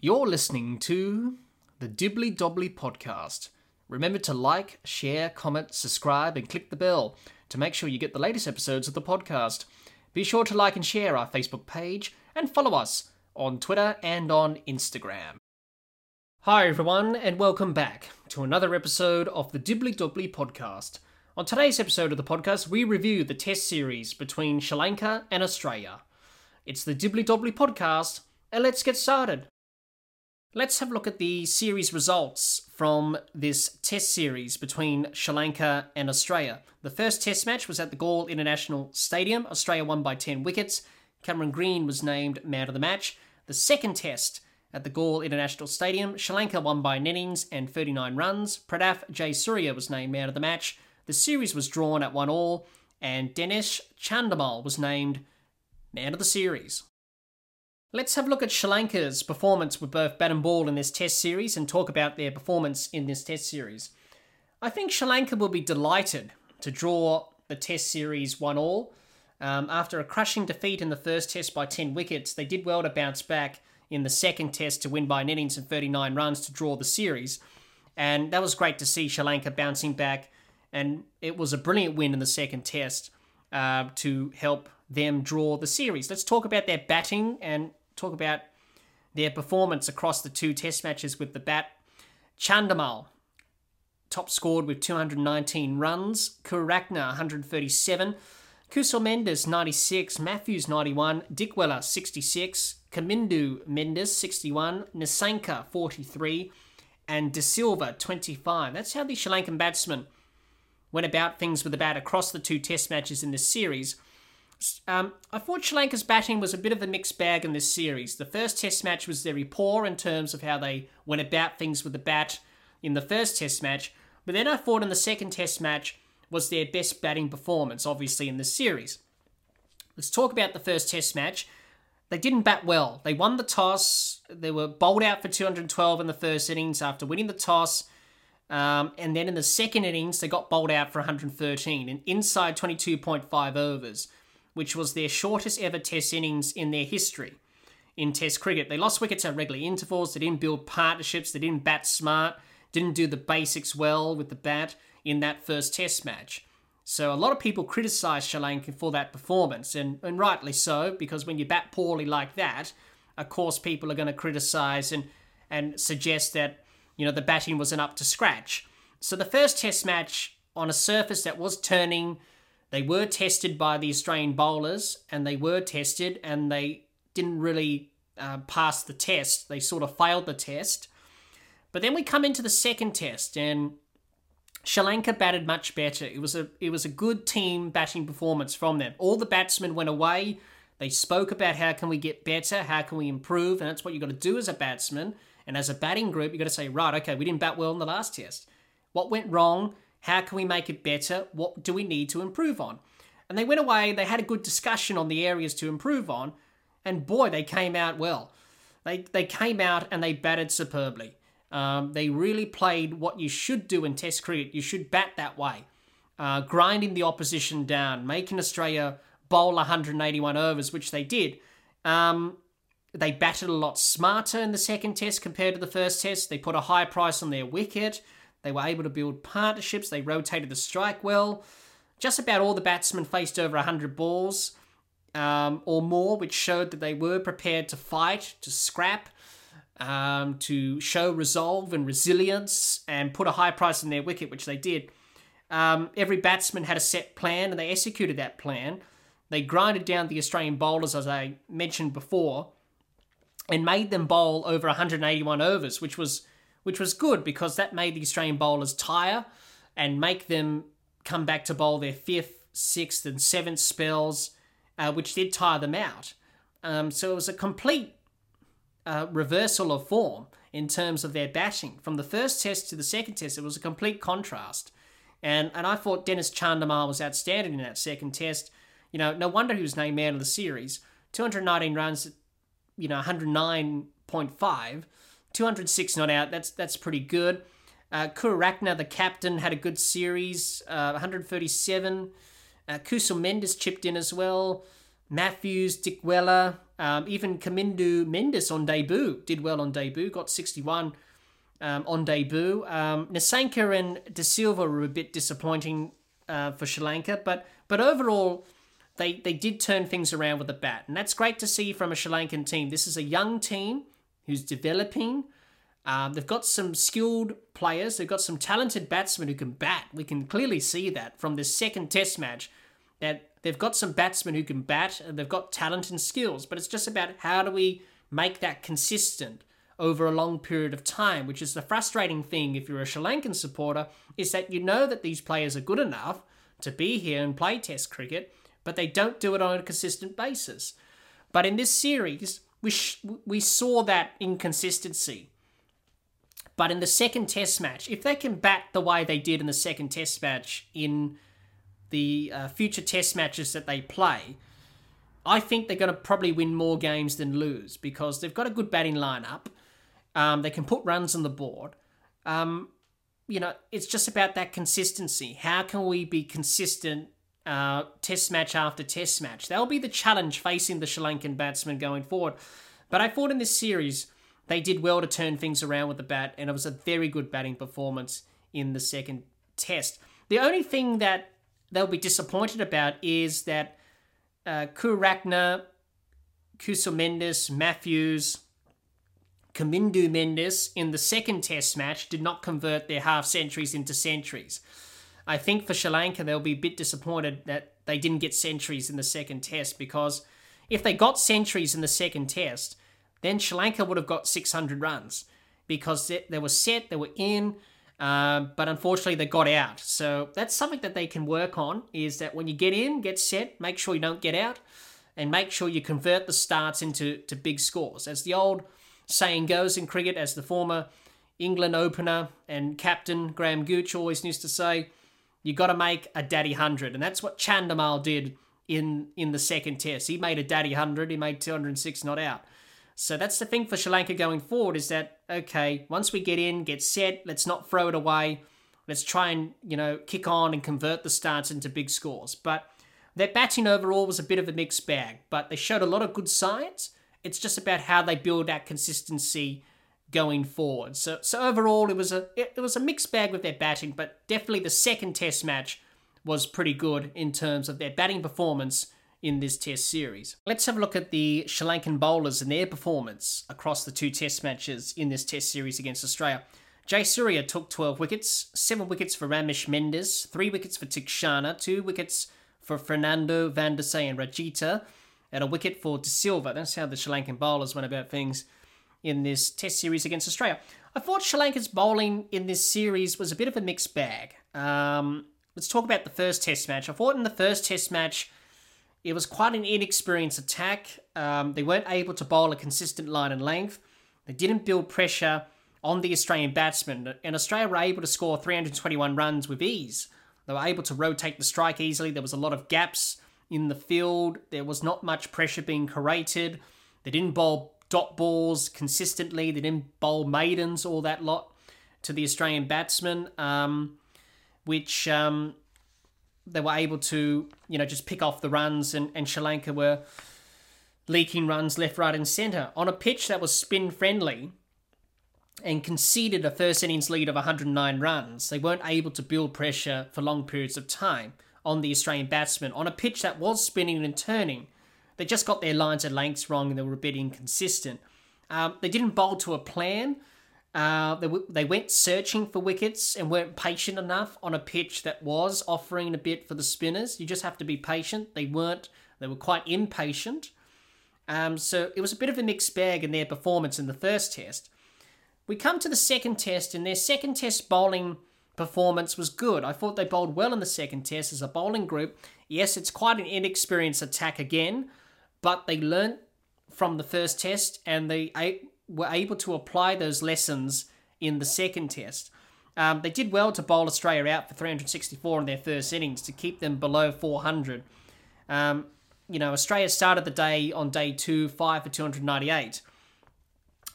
You're listening to the Dibbly Dobbly podcast. Remember to like, share, comment, subscribe, and click the bell to make sure you get the latest episodes of the podcast. Be sure to like and share our Facebook page and follow us on Twitter and on Instagram. Hi, everyone, and welcome back to another episode of the Dibbly Dobbly podcast. On today's episode of the podcast, we review the test series between Sri Lanka and Australia. It's the Dibbly Dobbly podcast, and let's get started. Let's have a look at the series results from this test series between Sri Lanka and Australia. The first test match was at the Galle International Stadium. Australia won by 10 wickets. Cameron Green was named man of the match. The second test at the Galle International Stadium, Sri Lanka won by innings and 39 runs. Prabath Jayasuriya was named man of the match. The series was drawn at 1 all, and Dinesh Chandimal was named man of the series. Let's have a look at Sri Lanka's performance with both bat and ball in this test series and talk about their performance in this test series. I think Sri Lanka will be delighted to draw the test series 1 all. Um, after a crushing defeat in the first test by 10 wickets, they did well to bounce back in the second test to win by an innings and 39 runs to draw the series. And that was great to see Sri Lanka bouncing back. And it was a brilliant win in the second test uh, to help them draw the series. Let's talk about their batting and talk about their performance across the two test matches with the bat. Chandimal top scored with 219 runs, Karunaratne 137, Kusal Mendis 96, Mathews 91, Dickwella 66, Kamindu Mendis 61, Nissanka 43, and De Silva 25. That's how the Sri Lankan batsmen went about things with the bat across the two test matches in this series. Um, I thought Sri Lanka's batting was a bit of a mixed bag in this series. The first test match was very poor in terms of how they went about things with the bat in the first test match, but then I thought in the second test match was their best batting performance, obviously, in this series. Let's talk about the first test match. They didn't bat well. They won the toss. They were bowled out for 212 in the first innings after winning the toss. Um, and then in the second innings, they got bowled out for 113 and inside 22.5 overs which was their shortest ever Test innings in their history in Test cricket. They lost wickets at regular intervals, they didn't build partnerships, they didn't bat smart, didn't do the basics well with the bat in that first Test match. So a lot of people criticised Sri Lanka for that performance, and, and rightly so, because when you bat poorly like that, of course people are going to criticise and, and suggest that you know the batting wasn't up to scratch. So the first Test match on a surface that was turning they were tested by the Australian bowlers, and they were tested, and they didn't really uh, pass the test. They sort of failed the test. But then we come into the second test, and Sri Lanka batted much better. It was a it was a good team batting performance from them. All the batsmen went away. They spoke about how can we get better, how can we improve, and that's what you've got to do as a batsman. And as a batting group, you've got to say, right, okay, we didn't bat well in the last test. What went wrong? How can we make it better? What do we need to improve on? And they went away, they had a good discussion on the areas to improve on, and boy, they came out well. They, they came out and they batted superbly. Um, they really played what you should do in Test cricket. You should bat that way, uh, grinding the opposition down, making Australia bowl 181 overs, which they did. Um, they batted a lot smarter in the second test compared to the first test. They put a high price on their wicket. They were able to build partnerships. They rotated the strike well. Just about all the batsmen faced over 100 balls um, or more, which showed that they were prepared to fight, to scrap, um, to show resolve and resilience, and put a high price on their wicket, which they did. Um, every batsman had a set plan, and they executed that plan. They grinded down the Australian bowlers, as I mentioned before, and made them bowl over 181 overs, which was which was good because that made the Australian bowlers tire and make them come back to bowl their fifth, sixth, and seventh spells, uh, which did tire them out. Um, so it was a complete uh, reversal of form in terms of their batting. From the first test to the second test, it was a complete contrast. And, and I thought Dinesh Chandimal was outstanding in that second test. You know, no wonder he was named man of the series. 219 runs, you know, 109.5. 206 not out. That's that's pretty good. Uh, Karunaratne, the captain, had a good series. Uh, 137. Uh, Kusal Mendis chipped in as well. Mathews, Dickwella, Um, even Kamindu Mendis on debut did well on debut, got 61 um, on debut. Um, and De Silva were a bit disappointing uh, for Sri Lanka, but but overall, they they did turn things around with the bat, and that's great to see from a Sri Lankan team. This is a young team who's developing. Um, they've got some skilled players. They've got some talented batsmen who can bat. We can clearly see that from this second Test match that they've got some batsmen who can bat and they've got talent and skills. But it's just about how do we make that consistent over a long period of time, which is the frustrating thing if you're a Sri Lankan supporter, is that you know that these players are good enough to be here and play Test cricket, but they don't do it on a consistent basis. But in this series, we, sh- we saw that inconsistency. But in the second Test match, if they can bat the way they did in the second Test match in the uh, future Test matches that they play, I think they're going to probably win more games than lose because they've got a good batting lineup. Um, they can put runs on the board. Um, you know, it's just about that consistency. How can we be consistent uh, test match after test match? That'll be the challenge facing the Sri Lankan batsmen going forward. But I thought in this series, they did well to turn things around with the bat, and it was a very good batting performance in the second test. The only thing that they'll be disappointed about is that uh, Kurakna, Kusumendis, Mathews, Kamindu Mendis in the second test match did not convert their half centuries into centuries. I think for Sri Lanka, they'll be a bit disappointed that they didn't get centuries in the second test because if they got centuries in the second test, then Sri Lanka would have got 600 runs because they were set, they were in, uh, but unfortunately they got out. So that's something that they can work on is that when you get in, get set, make sure you don't get out, and make sure you convert the starts into to big scores. As the old saying goes in cricket, as the former England opener and captain Graham Gooch always used to say, you got to make a daddy hundred, and that's what Chandimal did in in the second test. He made a daddy hundred. He made 206 not out. So that's the thing for Sri Lanka going forward is that okay, once we get in, get set, let's not throw it away. Let's try and you know kick on and convert the starts into big scores. But their batting overall was a bit of a mixed bag, but they showed a lot of good signs. It's just about how they build that consistency going forward. So so overall, it was a it, it was a mixed bag with their batting, but definitely the second Test match was pretty good in terms of their batting performance in this Test series. Let's have a look at the Sri Lankan bowlers and their performance across the two Test matches in this Test series against Australia. Jayasuriya took 12 wickets, 7 wickets for Ramesh Mendis, 3 wickets for Theekshana, 2 wickets for Fernando van der and Rajitha, and a wicket for De Silva. That's how the Sri Lankan bowlers went about things in this Test series against Australia. I thought Sri Lanka's bowling in this series was a bit of a mixed bag. Um, let's talk about the first Test match. I thought in the first Test match, it was quite an inexperienced attack. Um, they weren't able to bowl a consistent line and length. They didn't build pressure on the Australian batsmen, and Australia were able to score 321 runs with ease. They were able to rotate the strike easily. There was a lot of gaps in the field. There was not much pressure being created. They didn't bowl dot balls consistently. They didn't bowl maidens, all that lot to the Australian batsmen, um, which um, they were able to, you know, just pick off the runs, and, and Sri Lanka were leaking runs left, right, and centre on a pitch that was spin friendly and conceded a first innings lead of 109 runs. They weren't able to build pressure for long periods of time on the Australian batsmen on a pitch that was spinning and turning. They just got their lines and lengths wrong and they were a bit inconsistent. Um, they didn't bowl to a plan. Uh, they, w- they went searching for wickets and weren't patient enough on a pitch that was offering a bit for the spinners. You just have to be patient. They weren't. They were quite impatient. Um, so it was a bit of a mixed bag in their performance in the first test. We come to the second test, and their second test bowling performance was good. I thought they bowled well in the second test as a bowling group. Yes, it's quite an inexperienced attack again, but they learnt from the first test and they were able to apply those lessons in the second test. Um, they did well to bowl Australia out for 364 in their first innings to keep them below 400. Um, you know, Australia started the day on day two, five for 298.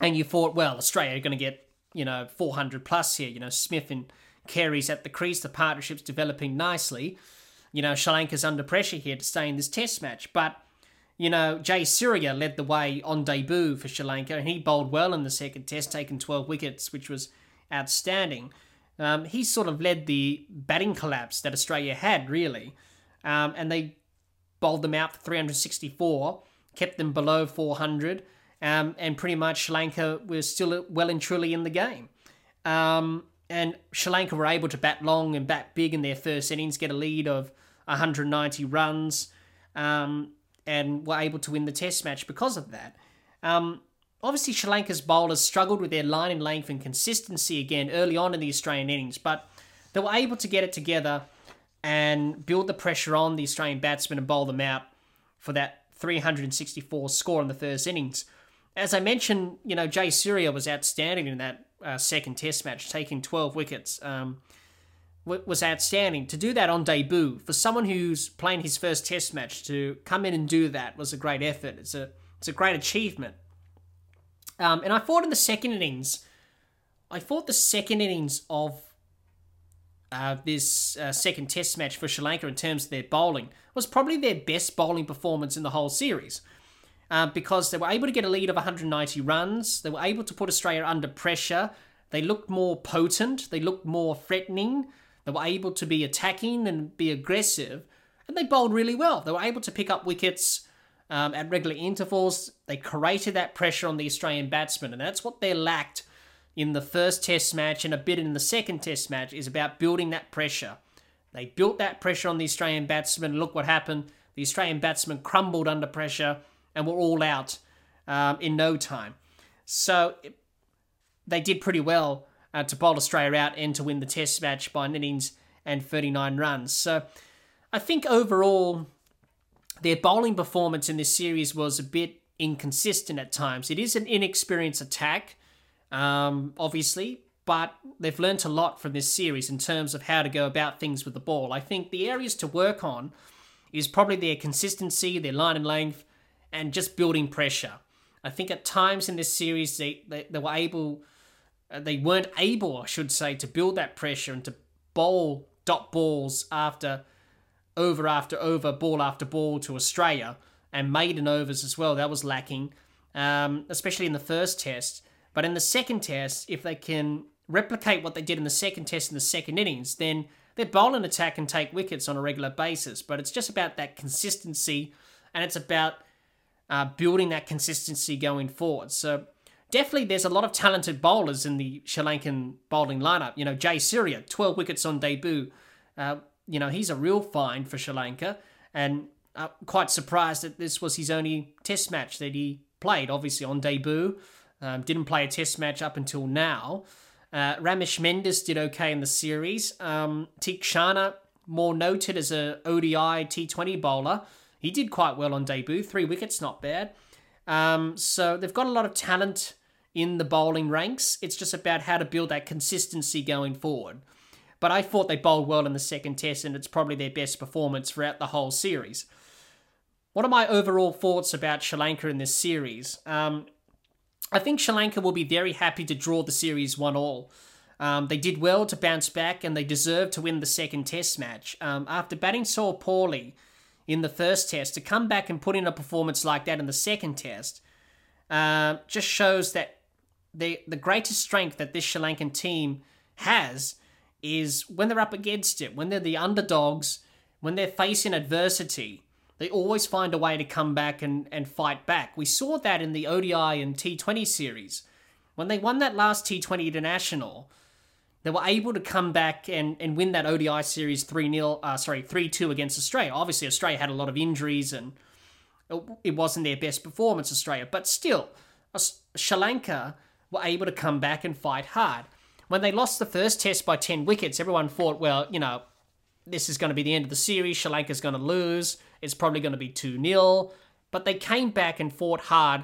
And you thought, well, Australia are going to get, you know, 400 plus here. You know, Smith and Carey's at the crease, the partnership's developing nicely. You know, Sri Lanka's under pressure here to stay in this test match. But you know, Jayasuriya led the way on debut for Sri Lanka, and he bowled well in the second test, taking 12 wickets, which was outstanding. Um, he sort of led the batting collapse that Australia had, really. Um, and they bowled them out for 364, kept them below 400, um, and pretty much Sri Lanka was still well and truly in the game. Um, and Sri Lanka were able to bat long and bat big in their first innings, get a lead of 190 runs, um, and were able to win the test match because of that. Um, obviously, Sri Lanka's bowlers struggled with their line and length and consistency again early on in the Australian innings, but they were able to get it together and build the pressure on the Australian batsmen and bowl them out for that 364 score in the first innings. As I mentioned, you know, Jayasuriya was outstanding in that uh, second test match, taking 12 wickets. Um, was outstanding. To do that on debut, for someone who's playing his first test match, to come in and do that was a great effort. It's a, it's a great achievement. Um, and I thought in the second innings, I thought the second innings of uh, this uh, second test match for Sri Lanka in terms of their bowling was probably their best bowling performance in the whole series. Uh, because they were able to get a lead of 190 runs, they were able to put Australia under pressure, they looked more potent, they looked more threatening, they were able to be attacking and be aggressive, and they bowled really well. They were able to pick up wickets um, at regular intervals. They created that pressure on the Australian batsmen, and that's what they lacked in the first test match and a bit in the second test match is about building that pressure. They built that pressure on the Australian batsmen. Look what happened. The Australian batsmen crumbled under pressure and were all out um, in no time. So it, they did pretty well uh, to bowl Australia out and to win the test match by an innings and 39 runs. So I think overall, their bowling performance in this series was a bit inconsistent at times. It is an inexperienced attack um, obviously, but they've learnt a lot from this series in terms of how to go about things with the ball. I think the areas to work on is probably their consistency, their line and length, and just building pressure. I think at times in this series they, they, they were able, they weren't able, I should say, to build that pressure and to bowl dot balls after over after over, ball after ball to Australia and maiden overs as well. That was lacking, um, especially in the first test. But in the second test, if they can replicate what they did in the second test in the second innings, then their bowling attack can take wickets on a regular basis. But it's just about that consistency and it's about uh, building that consistency going forward. So definitely there's a lot of talented bowlers in the Sri Lankan bowling lineup. You know, Jayasuriya, 12 wickets on debut. Uh, you know, he's a real find for Sri Lanka. And I'm quite surprised that this was his only test match that he played, obviously on debut. Um, didn't play a test match up until now. Uh, Ramesh Mendis did okay in the series. Um, more noted as a ODI T20 bowler, he did quite well on debut. Three wickets, not bad. Um, so they've got a lot of talent in the bowling ranks. It's just about how to build that consistency going forward. But I thought they bowled well in the second test, and it's probably their best performance throughout the whole series. What are my overall thoughts about Sri Lanka in this series? Um, I think Sri Lanka will be very happy to draw the series one all. Um, they did well to bounce back and they deserve to win the second test match. Um, after batting so poorly in the first test, to come back and put in a performance like that in the second test uh, just shows that the, the greatest strength that this Sri Lankan team has is when they're up against it, when they're the underdogs, when they're facing adversity they always find a way to come back and, and fight back. We saw that in the ODI and T20 series. When they won that last T20 international, they were able to come back and, and win that ODI series 3 0, uh, sorry, 3 2 against Australia. Obviously, Australia had a lot of injuries and it wasn't their best performance, Australia, but still, Sri Lanka were able to come back and fight hard. When they lost the first test by 10 wickets, everyone thought, well, you know, this is going to be the end of the series. Sri Lanka's going to lose. It's probably going to be 2 0. But they came back and fought hard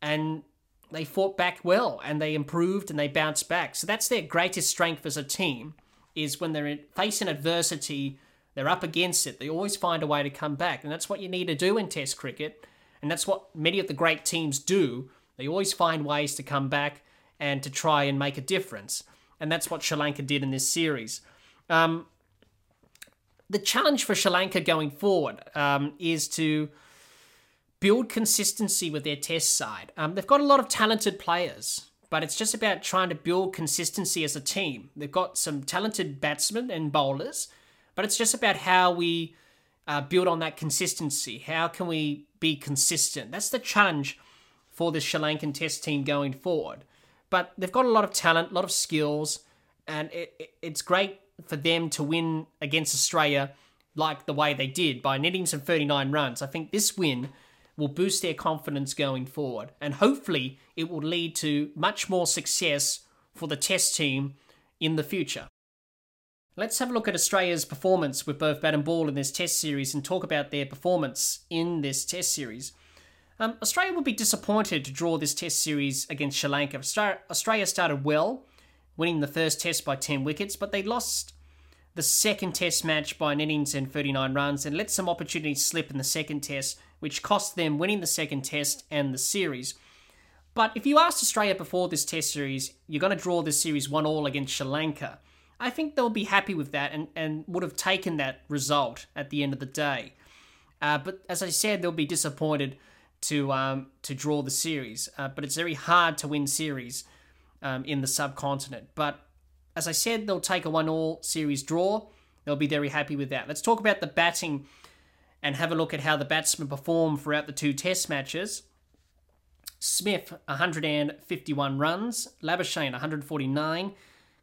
and they fought back well and they improved and they bounced back. So that's their greatest strength as a team is when they're facing adversity, they're up against it. They always find a way to come back. And that's what you need to do in Test cricket. And that's what many of the great teams do. They always find ways to come back and to try and make a difference. And that's what Sri Lanka did in this series. Um, the challenge for Sri Lanka going forward um, is to build consistency with their test side. Um, they've got a lot of talented players, but it's just about trying to build consistency as a team. They've got some talented batsmen and bowlers, but it's just about how we uh, build on that consistency. How can we be consistent? That's the challenge for the Sri Lankan test team going forward. But they've got a lot of talent, a lot of skills, and it, it, it's great for them to win against Australia like the way they did by netting some 39 runs. I think this win will boost their confidence going forward, and hopefully it will lead to much more success for the test team in the future. Let's have a look at Australia's performance with both bat and ball in this test series and talk about their performance in this test series. Um, Australia will be disappointed to draw this test series against Sri Lanka. Australia started well, winning the first test by 10 wickets, but they lost the second test match by an innings and 39 runs and let some opportunities slip in the second test, which cost them winning the second test and the series. But if you asked Australia before this test series, you're going to draw this series 1 all against Sri Lanka, I think they'll be happy with that and, and would have taken that result at the end of the day. Uh, but as I said, they'll be disappointed to um, to draw the series. Uh, but it's very hard to win series um, in the subcontinent. But as I said, they'll take a one-all series draw. They'll be very happy with that. Let's talk about the batting and have a look at how the batsmen perform throughout the two Test matches. Smith 151 runs, Labuschagne 149,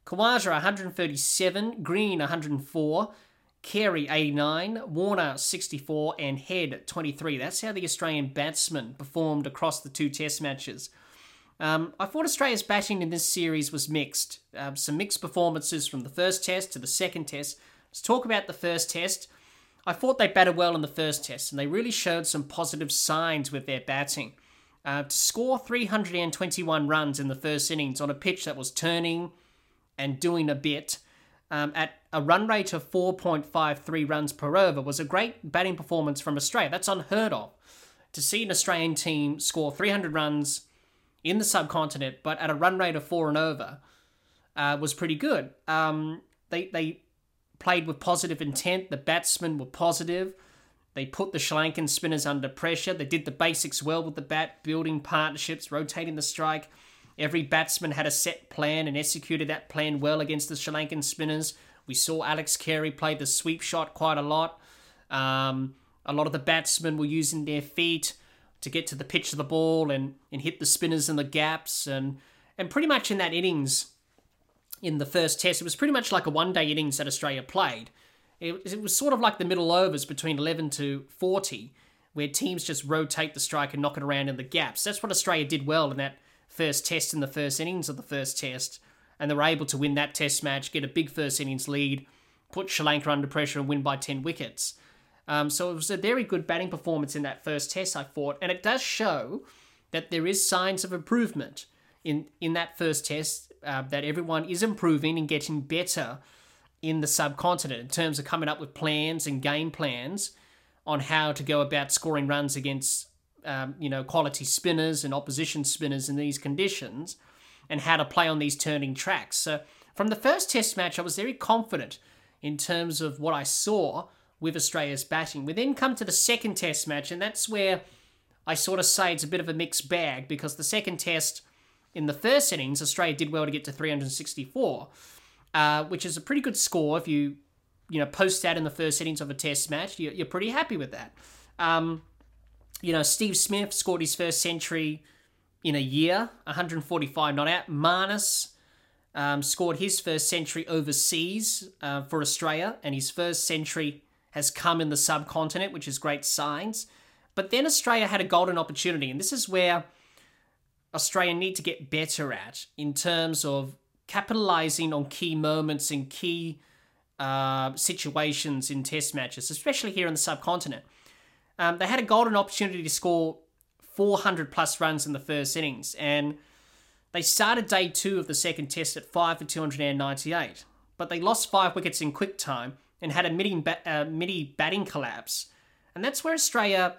Khawaja 137, Green 104. Carey 89, Warner 64, and Head 23. That's how the Australian batsmen performed across the two Test matches. Um, I thought Australia's batting in this series was mixed. Um, some mixed performances from the first Test to the second Test. Let's talk about the first Test. I thought they batted well in the first Test, and they really showed some positive signs with their batting. Uh, to score 321 runs in the first innings on a pitch that was turning and doing a bit um, at a run rate of 4.53 runs per over was a great batting performance from Australia. That's unheard of. To see an Australian team score 300 runs in the subcontinent, but at a run rate of four and over, uh, was pretty good. Um, they they played with positive intent. The batsmen were positive. They put the Sri Lankan spinners under pressure. They did the basics well with the bat, building partnerships, rotating the strike. Every batsman had a set plan and executed that plan well against the Sri Lankan spinners. We saw Alex Carey play the sweep shot quite a lot. Um, a lot of the batsmen were using their feet to get to the pitch of the ball and, and hit the spinners in the gaps. And, and pretty much in that innings, in the first test, it was pretty much like a one day innings that Australia played. It, it was sort of like the middle overs between 11 to 40, where teams just rotate the strike and knock it around in the gaps. That's what Australia did well in that first test in the first innings of the first test, and they were able to win that test match, get a big first innings lead, put Sri Lanka under pressure, and win by 10 wickets. Um, so it was a very good batting performance in that first test, I thought, and it does show that there is signs of improvement in, in that first test, uh, that everyone is improving and getting better in the subcontinent in terms of coming up with plans and game plans on how to go about scoring runs against um, you know, quality spinners and opposition spinners in these conditions and how to play on these turning tracks. So from the first test match, I was very confident in terms of what I saw with Australia's batting. We then come to the second test match, and that's where I sort of say it's a bit of a mixed bag because the second test in the first innings, Australia did well to get to 364, uh, which is a pretty good score if you you know post that in the first innings of a test match. You're, you're pretty happy with that. Um, you know, Steve Smith scored his first century in a year, 145 not out. Marnus um, scored his first century overseas uh, for Australia, and his first century has come in the subcontinent, which is great signs. But then Australia had a golden opportunity, and this is where Australia need to get better at in terms of capitalizing on key moments and key uh, situations in test matches, especially here in the subcontinent. Um, they had a golden opportunity to score 400 plus runs in the first innings, and they started day two of the second test at 5 for 298. But they lost five wickets in quick time and had a midi, uh, midi batting collapse. And that's where Australia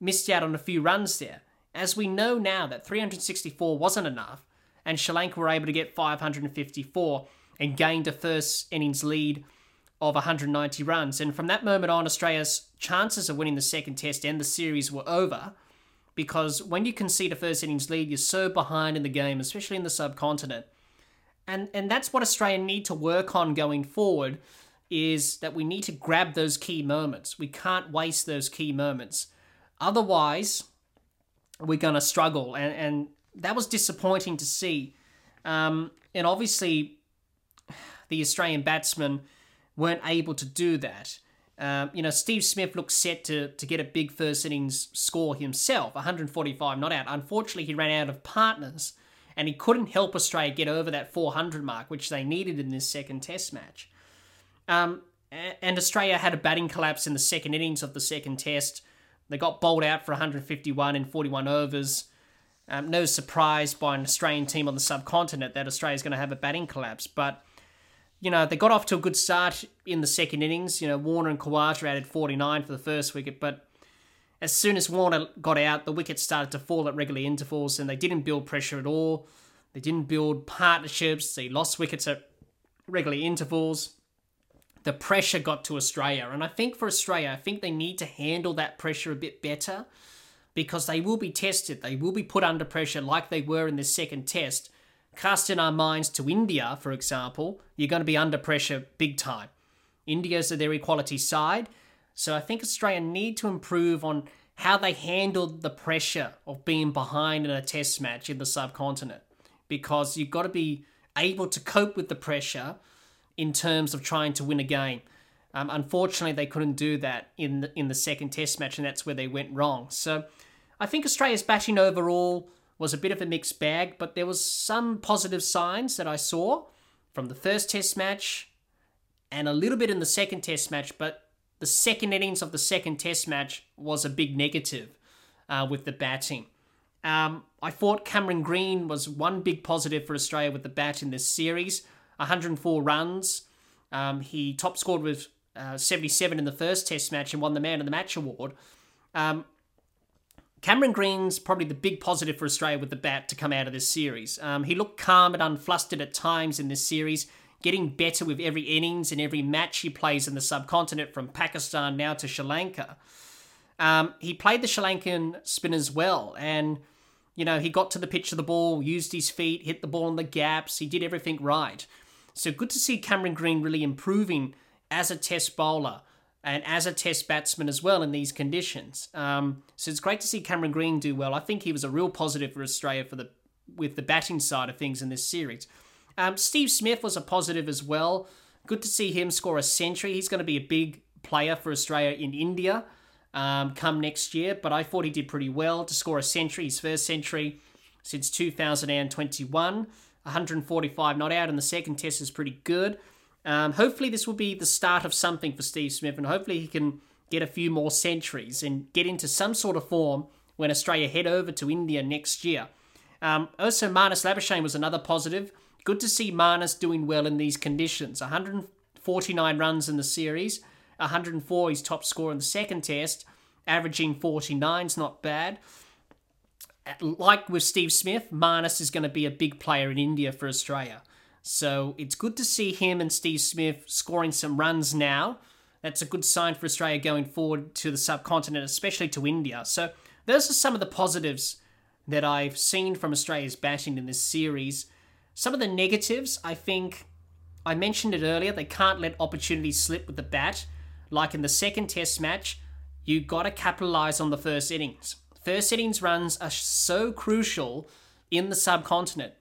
missed out on a few runs there. As we know now that 364 wasn't enough, and Sri Lanka were able to get 554 and gained a first innings lead of 190 runs. And from that moment on, Australia's chances of winning the second test and the series were over. Because when you concede a first innings lead, you're so behind in the game, especially in the subcontinent. And and that's what Australia need to work on going forward is that we need to grab those key moments. We can't waste those key moments. Otherwise, we're going to struggle. And, and that was disappointing to see. Um, and obviously, the Australian batsmen weren't able to do that. Um, you know, Steve Smith looked set to, to get a big first innings score himself, 145 not out. Unfortunately, he ran out of partners and he couldn't help Australia get over that 400 mark, which they needed in this second test match. Um, and Australia had a batting collapse in the second innings of the second test. They got bowled out for 151 in 41 overs. Um, no surprise by an Australian team on the subcontinent that Australia's going to have a batting collapse. But, you know, they got off to a good start in the second innings. You know, Warner and Khawaja added 49 for the first wicket. But as soon as Warner got out, the wickets started to fall at regular intervals and they didn't build pressure at all. They didn't build partnerships. They lost wickets at regular intervals the pressure got to Australia. And I think for Australia, I think they need to handle that pressure a bit better because they will be tested. They will be put under pressure like they were in this second test. Cast in our minds to India, for example, you're going to be under pressure big time. India's a their equality side. So I think Australia need to improve on how they handled the pressure of being behind in a test match in the subcontinent. Because you've got to be able to cope with the pressure in terms of trying to win a game. Um, unfortunately, they couldn't do that in the, in the second Test match, and that's where they went wrong. So, I think Australia's batting overall was a bit of a mixed bag, but there was some positive signs that I saw from the first Test match and a little bit in the second Test match. But the second innings of the second Test match was a big negative uh, with the batting. Um, I thought Cameron Green was one big positive for Australia with the bat in this series. 104 runs. Um, he top scored with uh, 77 in the first Test match and won the Man of the Match award. Um, Cameron Green's probably the big positive for Australia with the bat to come out of this series. Um, he looked calm and unflustered at times in this series, getting better with every innings and every match he plays in the subcontinent from Pakistan now to Sri Lanka. Um, he played the Sri Lankan spinners well, and you know he got to the pitch of the ball, used his feet, hit the ball in the gaps. He did everything right. So good to see Cameron Green really improving as a test bowler and as a test batsman as well in these conditions. Um, so it's great to see Cameron Green do well. I think he was a real positive for Australia for the with the batting side of things in this series. Um, Steve Smith was a positive as well. Good to see him score a century. He's going to be a big player for Australia in India um, come next year, but I thought he did pretty well to score a century, his first century since 2021. 145 not out in the second test is pretty good. Um, hopefully, this will be the start of something for Steve Smith, and hopefully, he can get a few more centuries and get into some sort of form when Australia head over to India next year. Um, also, Marnus Labuschagne was another positive. Good to see Marnus doing well in these conditions. 149 runs in the series, 104 his top score in the second test, averaging 49 is not bad like with Steve Smith, Marnus is going to be a big player in India for Australia. So it's good to see him and Steve Smith scoring some runs now. That's a good sign for Australia going forward to the subcontinent, especially to India. So those are some of the positives that I've seen from Australia's batting in this series. Some of the negatives, I think, I mentioned it earlier, they can't let opportunities slip with the bat. Like in the second test match, you got to capitalise on the first innings. First innings runs are so crucial in the subcontinent.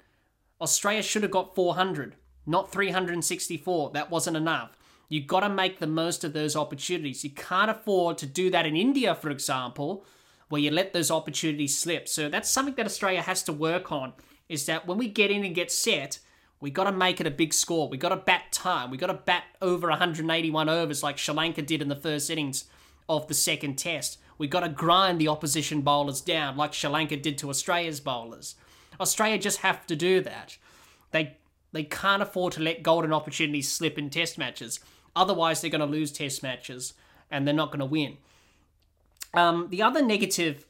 Australia should have got 400, not 364. That wasn't enough. You've got to make the most of those opportunities. You can't afford to do that in India, for example, where you let those opportunities slip. So that's something that Australia has to work on. Is that when we get in and get set, we got to make it a big score. We got to bat time. We got to bat over 181 overs like Sri Lanka did in the first innings of the second test. We got to grind the opposition bowlers down like Sri Lanka did to Australia's bowlers. Australia just have to do that. They they can't afford to let golden opportunities slip in test matches. Otherwise, they're going to lose test matches and they're not going to win. Um, the other negative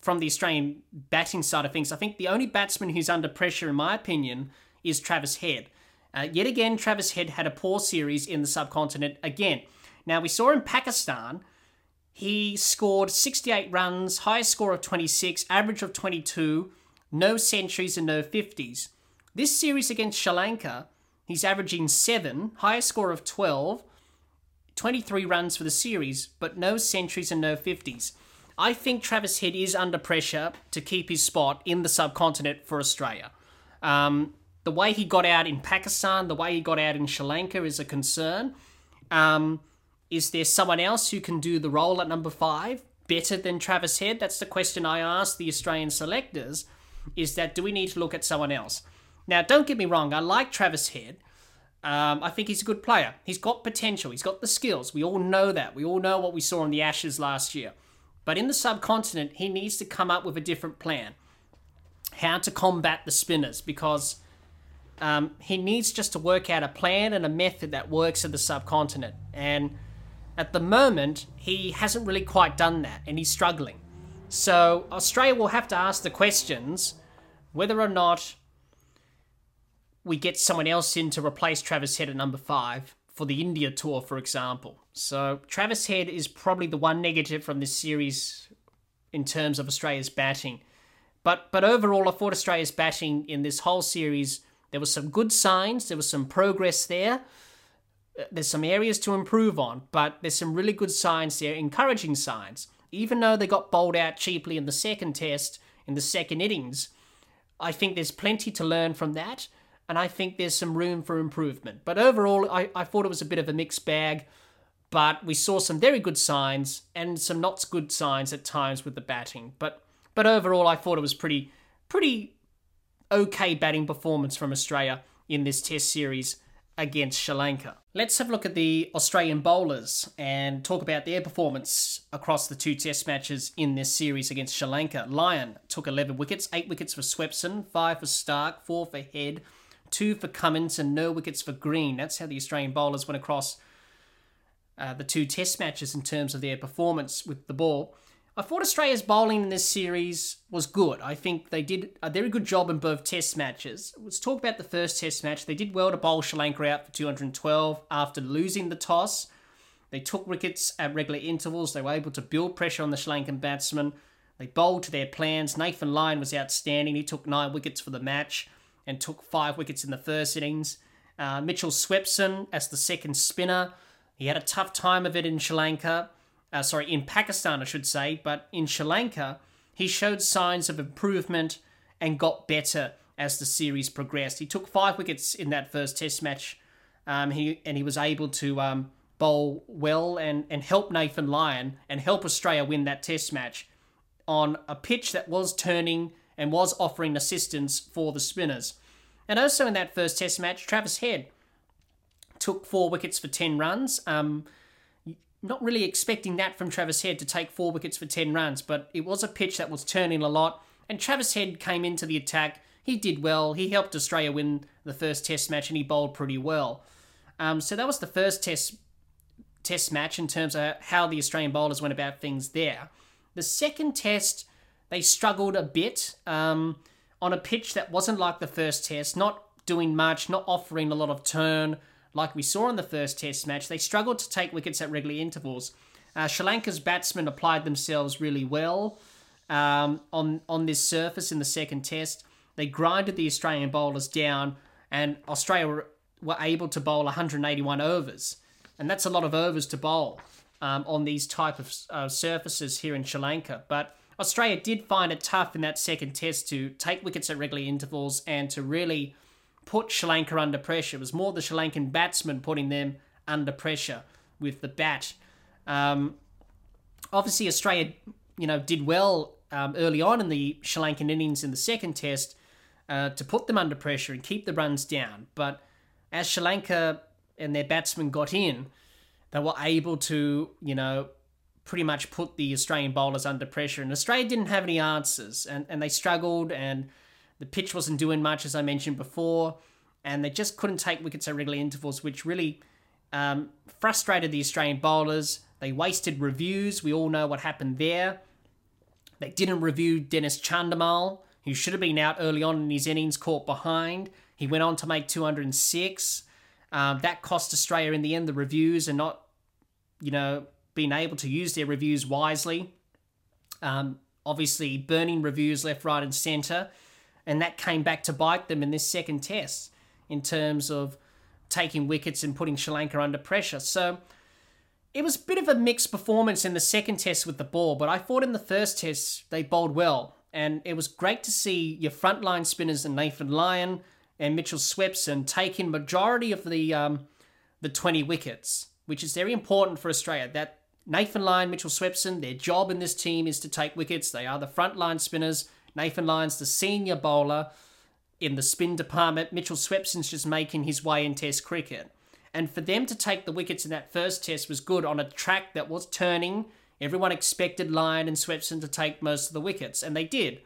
from the Australian batting side of things, I think the only batsman who's under pressure, in my opinion, is Travis Head. Uh, yet again, Travis Head had a poor series in the subcontinent again. Now, we saw in Pakistan He scored 68 runs, highest score of 26, average of 22, no centuries and no 50s. This series against Sri Lanka, he's averaging 7, highest score of 12, 23 runs for the series, but no centuries and no 50s. I think Travis Head is under pressure to keep his spot in the subcontinent for Australia. Um, the way he got out in Pakistan, the way he got out in Sri Lanka is a concern. Um, is there someone else who can do the role at number five better than Travis Head? That's the question I asked the Australian selectors. Is that do we need to look at someone else? Now, don't get me wrong, I like Travis Head. Um, I think he's a good player. He's got potential. He's got the skills. We all know that. We all know what we saw in the Ashes last year. But in the subcontinent, he needs to come up with a different plan. How to combat the spinners because um, he needs just to work out a plan and a method that works in the subcontinent. And at the moment, he hasn't really quite done that and he's struggling. So Australia will have to ask the questions whether or not we get someone else in to replace Travis Head at number five for the India tour, for example. So Travis Head is probably the one negative from this series in terms of Australia's batting. But but overall, I thought Australia's batting in this whole series there was some good signs, there was some progress there. There's some areas to improve on, but there's some really good signs there, encouraging signs. Even though they got bowled out cheaply in the second test, in the second innings, I think there's plenty to learn from that and I think there's some room for improvement. But overall, I, I thought it was a bit of a mixed bag, but we saw some very good signs and some not good signs at times with the batting. But but overall, I thought it was pretty pretty okay batting performance from Australia in this Test series against Sri Lanka. Let's have a look at the Australian bowlers and talk about their performance across the two Test matches in this series against Sri Lanka. Lyon took 11 wickets, 8 wickets for Swepson, 5 for Stark, 4 for Head, two for Cummins and no wickets for Green. That's how the Australian bowlers went across uh, the two test matches in terms of their performance with the ball. I thought Australia's bowling in this series was good. I think they did a very good job in both test matches. Let's talk about the first test match. They did well to bowl Sri Lanka out for 212 after losing the toss. They took wickets at regular intervals. They were able to build pressure on the Sri Lankan batsmen. They bowled to their plans. Nathan Lyon was outstanding. He took nine wickets for the match and took five wickets in the first innings. Uh, Mitchell Swepson as the second spinner. He had a tough time of it in Sri Lanka. Uh, sorry, in Pakistan, I should say. But in Sri Lanka, he showed signs of improvement and got better as the series progressed. He took five wickets in that first Test match. Um, he and he was able to um, bowl well and and help Nathan Lyon and help Australia win that Test match on a pitch that was turning and was offering assistance for the spinners. And also in that first Test match, Travis Head took four wickets for 10 runs. Um, not really expecting that from Travis Head to take four wickets for 10 runs, but it was a pitch that was turning a lot. And Travis Head came into the attack. He did well. He helped Australia win the first Test match and he bowled pretty well. Um, so that was the first Test Test match in terms of how the Australian bowlers went about things there. The second Test they struggled a bit um, on a pitch that wasn't like the first test, not doing much, not offering a lot of turn like we saw in the first test match. They struggled to take wickets at regular intervals. Uh, Sri Lanka's batsmen applied themselves really well um, on, on this surface in the second test. They grinded the Australian bowlers down, and Australia were, were able to bowl 181 overs. And that's a lot of overs to bowl um, on these type of uh, surfaces here in Sri Lanka. But Australia did find it tough in that second test to take wickets at regular intervals and to really put Sri Lanka under pressure. It was more the Sri Lankan batsmen putting them under pressure with the bat. Um, obviously, Australia, you know, did well um, early on in the Sri Lankan innings in the second test uh, to put them under pressure and keep the runs down. But as Sri Lanka and their batsmen got in, they were able to, you know, pretty much put the Australian bowlers under pressure. And Australia didn't have any answers, and, and they struggled, and the pitch wasn't doing much, as I mentioned before, and they just couldn't take wickets at regular intervals, which really um, frustrated the Australian bowlers. They wasted reviews. We all know what happened there. They didn't review Dinesh Chandimal, who should have been out early on in his innings, caught behind. He went on to make 206. Um, that cost Australia in the end the reviews and not, you know, being able to use their reviews wisely. Um, obviously, burning reviews left, right, and centre. And that came back to bite them in this second test in terms of taking wickets and putting Sri Lanka under pressure. So it was a bit of a mixed performance in the second test with the ball, but I thought in the first test they bowled well. And it was great to see your frontline spinners and Nathan Lyon and Mitchell Swepson taking majority of the um, the 20 wickets, which is very important for Australia. That Nathan Lyon, Mitchell Swepson, their job in this team is to take wickets. They are the frontline spinners. Nathan Lyon's the senior bowler in the spin department. Mitchell Swepson's just making his way in Test cricket. And for them to take the wickets in that first test was good on a track that was turning. Everyone expected Lyon and Swepson to take most of the wickets, and they did.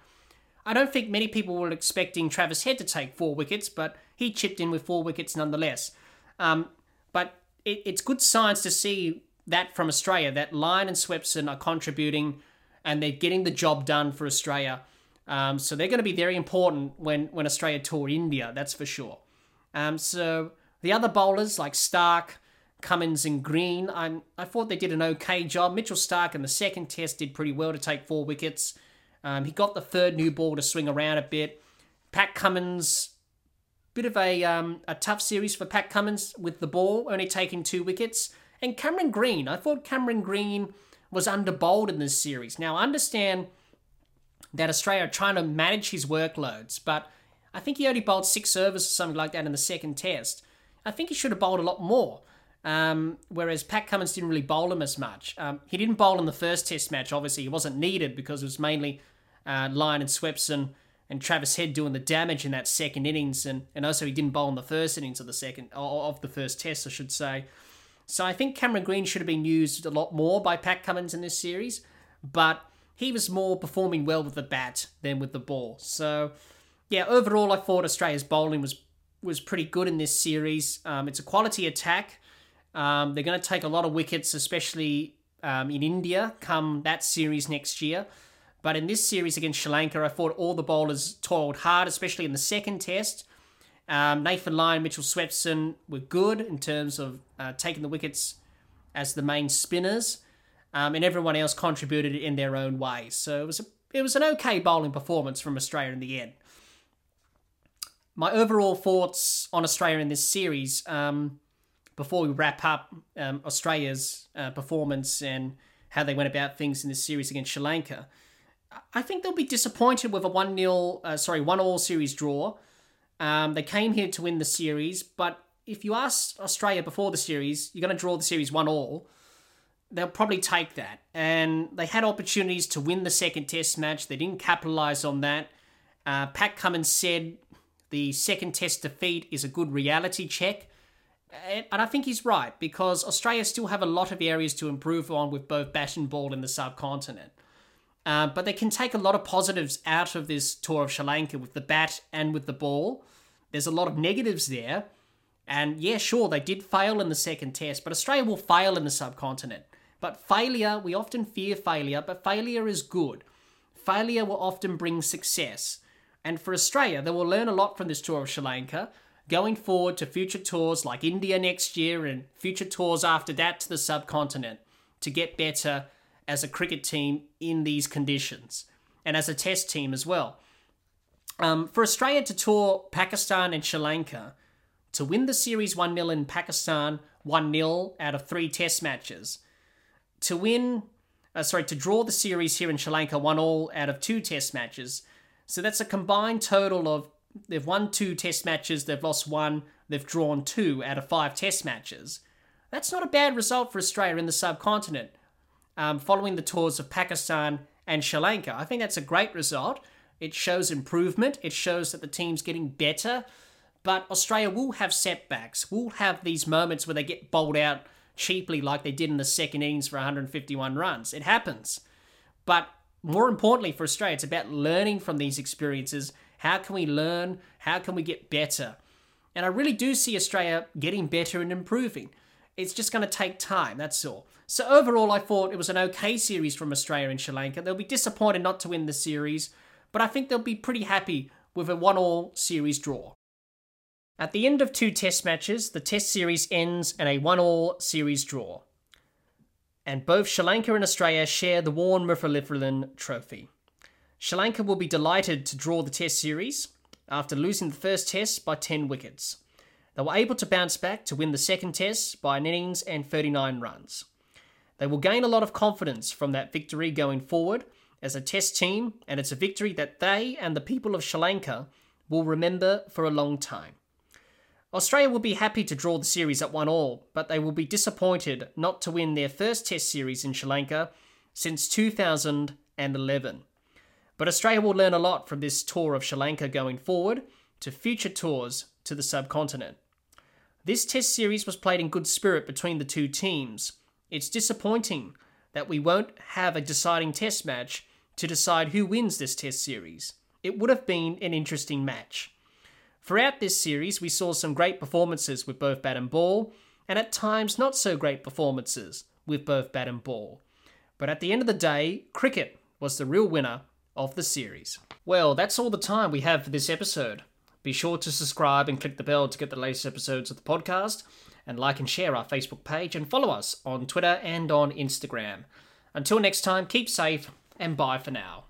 I don't think many people were expecting Travis Head to take four wickets, but he chipped in with four wickets nonetheless. Um, but it, it's good signs to see that from Australia, that Lyon and Swepson are contributing and they're getting the job done for Australia. Um, so they're going to be very important when, when Australia tour India, that's for sure. Um, so the other bowlers like Stark, Cummins, and Green, i I thought they did an okay job. Mitchell Stark in the second test did pretty well to take four wickets. Um, he got the third new ball to swing around a bit. Pat Cummins, bit of a um, a tough series for Pat Cummins with the ball, only taking two wickets. And Cameron Green, I thought Cameron Green was underbowled in this series. Now, understand that Australia are trying to manage his workloads, but I think he only bowled six overs or something like that in the second test. I think he should have bowled a lot more. Um, whereas Pat Cummins didn't really bowl him as much. Um, he didn't bowl in the first test match, obviously. He wasn't needed because it was mainly uh, Lyon and Swepson and Travis Head doing the damage in that second innings. And, and also, he didn't bowl in the first innings of the second, of the first test, I should say. So I think Cameron Green should have been used a lot more by Pat Cummins in this series, but he was more performing well with the bat than with the ball. So yeah, overall, I thought Australia's bowling was was pretty good in this series. Um, it's a quality attack. Um, they're going to take a lot of wickets, especially um, in India, come that series next year. But in this series against Sri Lanka, I thought all the bowlers toiled hard, especially in the second test. Um, Nathan Lyon, Mitchell Swepson were good in terms of uh, taking the wickets as the main spinners, um, and everyone else contributed in their own ways. So it was a, it was an okay bowling performance from Australia in the end. My overall thoughts on Australia in this series, um, before we wrap up um, Australia's uh, performance and how they went about things in this series against Sri Lanka, I think they'll be disappointed with a one 0 uh, sorry one all series draw. Um, they came here to win the series, but if you ask Australia before the series, you're going to draw the series one all. They'll probably take that. And they had opportunities to win the second test match. They didn't capitalise on that. Uh, Pat Cummins said the second test defeat is a good reality check. And I think he's right because Australia still have a lot of areas to improve on with both bat and ball in the subcontinent. Uh, but they can take a lot of positives out of this tour of Sri Lanka with the bat and with the ball. There's a lot of negatives there. And yeah, sure, they did fail in the second test, but Australia will fail in the subcontinent. But failure, we often fear failure, but failure is good. Failure will often bring success. And for Australia, they will learn a lot from this tour of Sri Lanka, going forward to future tours like India next year and future tours after that to the subcontinent to get better as a cricket team in these conditions and as a test team as well. Um, for Australia to tour Pakistan and Sri Lanka, to win the series 1 0 in Pakistan, 1 0 out of three test matches, to win, uh, sorry, to draw the series here in Sri Lanka 1 all out of two test matches. So that's a combined total of they've won two test matches, they've lost one, they've drawn two out of five test matches. That's not a bad result for Australia in the subcontinent um, following the tours of Pakistan and Sri Lanka. I think that's a great result. It shows improvement, it shows that the team's getting better. But Australia will have setbacks, will have these moments where they get bowled out cheaply like they did in the second innings for 151 runs. It happens. But more importantly for Australia, it's about learning from these experiences. How can we learn? How can we get better? And I really do see Australia getting better and improving. It's just going to take time, that's all. So overall, I thought it was an okay series from Australia and Sri Lanka. They'll be disappointed not to win the series, but I think they'll be pretty happy with a one-all series draw. At the end of two test matches, the test series ends in a one-all series draw. and both Sri Lanka and Australia share the Warne Muralitharan Trophy. Sri Lanka will be delighted to draw the Test series after losing the first Test by 10 wickets. They were able to bounce back to win the second Test by an innings and 39 runs. They will gain a lot of confidence from that victory going forward as a Test team, and it's a victory that they and the people of Sri Lanka will remember for a long time. Australia will be happy to draw the series at 1 all, but they will be disappointed not to win their first Test series in Sri Lanka since 2011. But Australia will learn a lot from this tour of Sri Lanka going forward to future tours to the subcontinent. This Test series was played in good spirit between the two teams. It's disappointing that we won't have a deciding Test match to decide who wins this Test series. It would have been an interesting match. Throughout this series, we saw some great performances with both bat and ball, and at times not so great performances with both bat and ball. But at the end of the day, cricket was the real winner of the series. Well, that's all the time we have for this episode. Be sure to subscribe and click the bell to get the latest episodes of the podcast, and like and share our Facebook page, and follow us on Twitter and on Instagram. Until next time, keep safe and bye for now.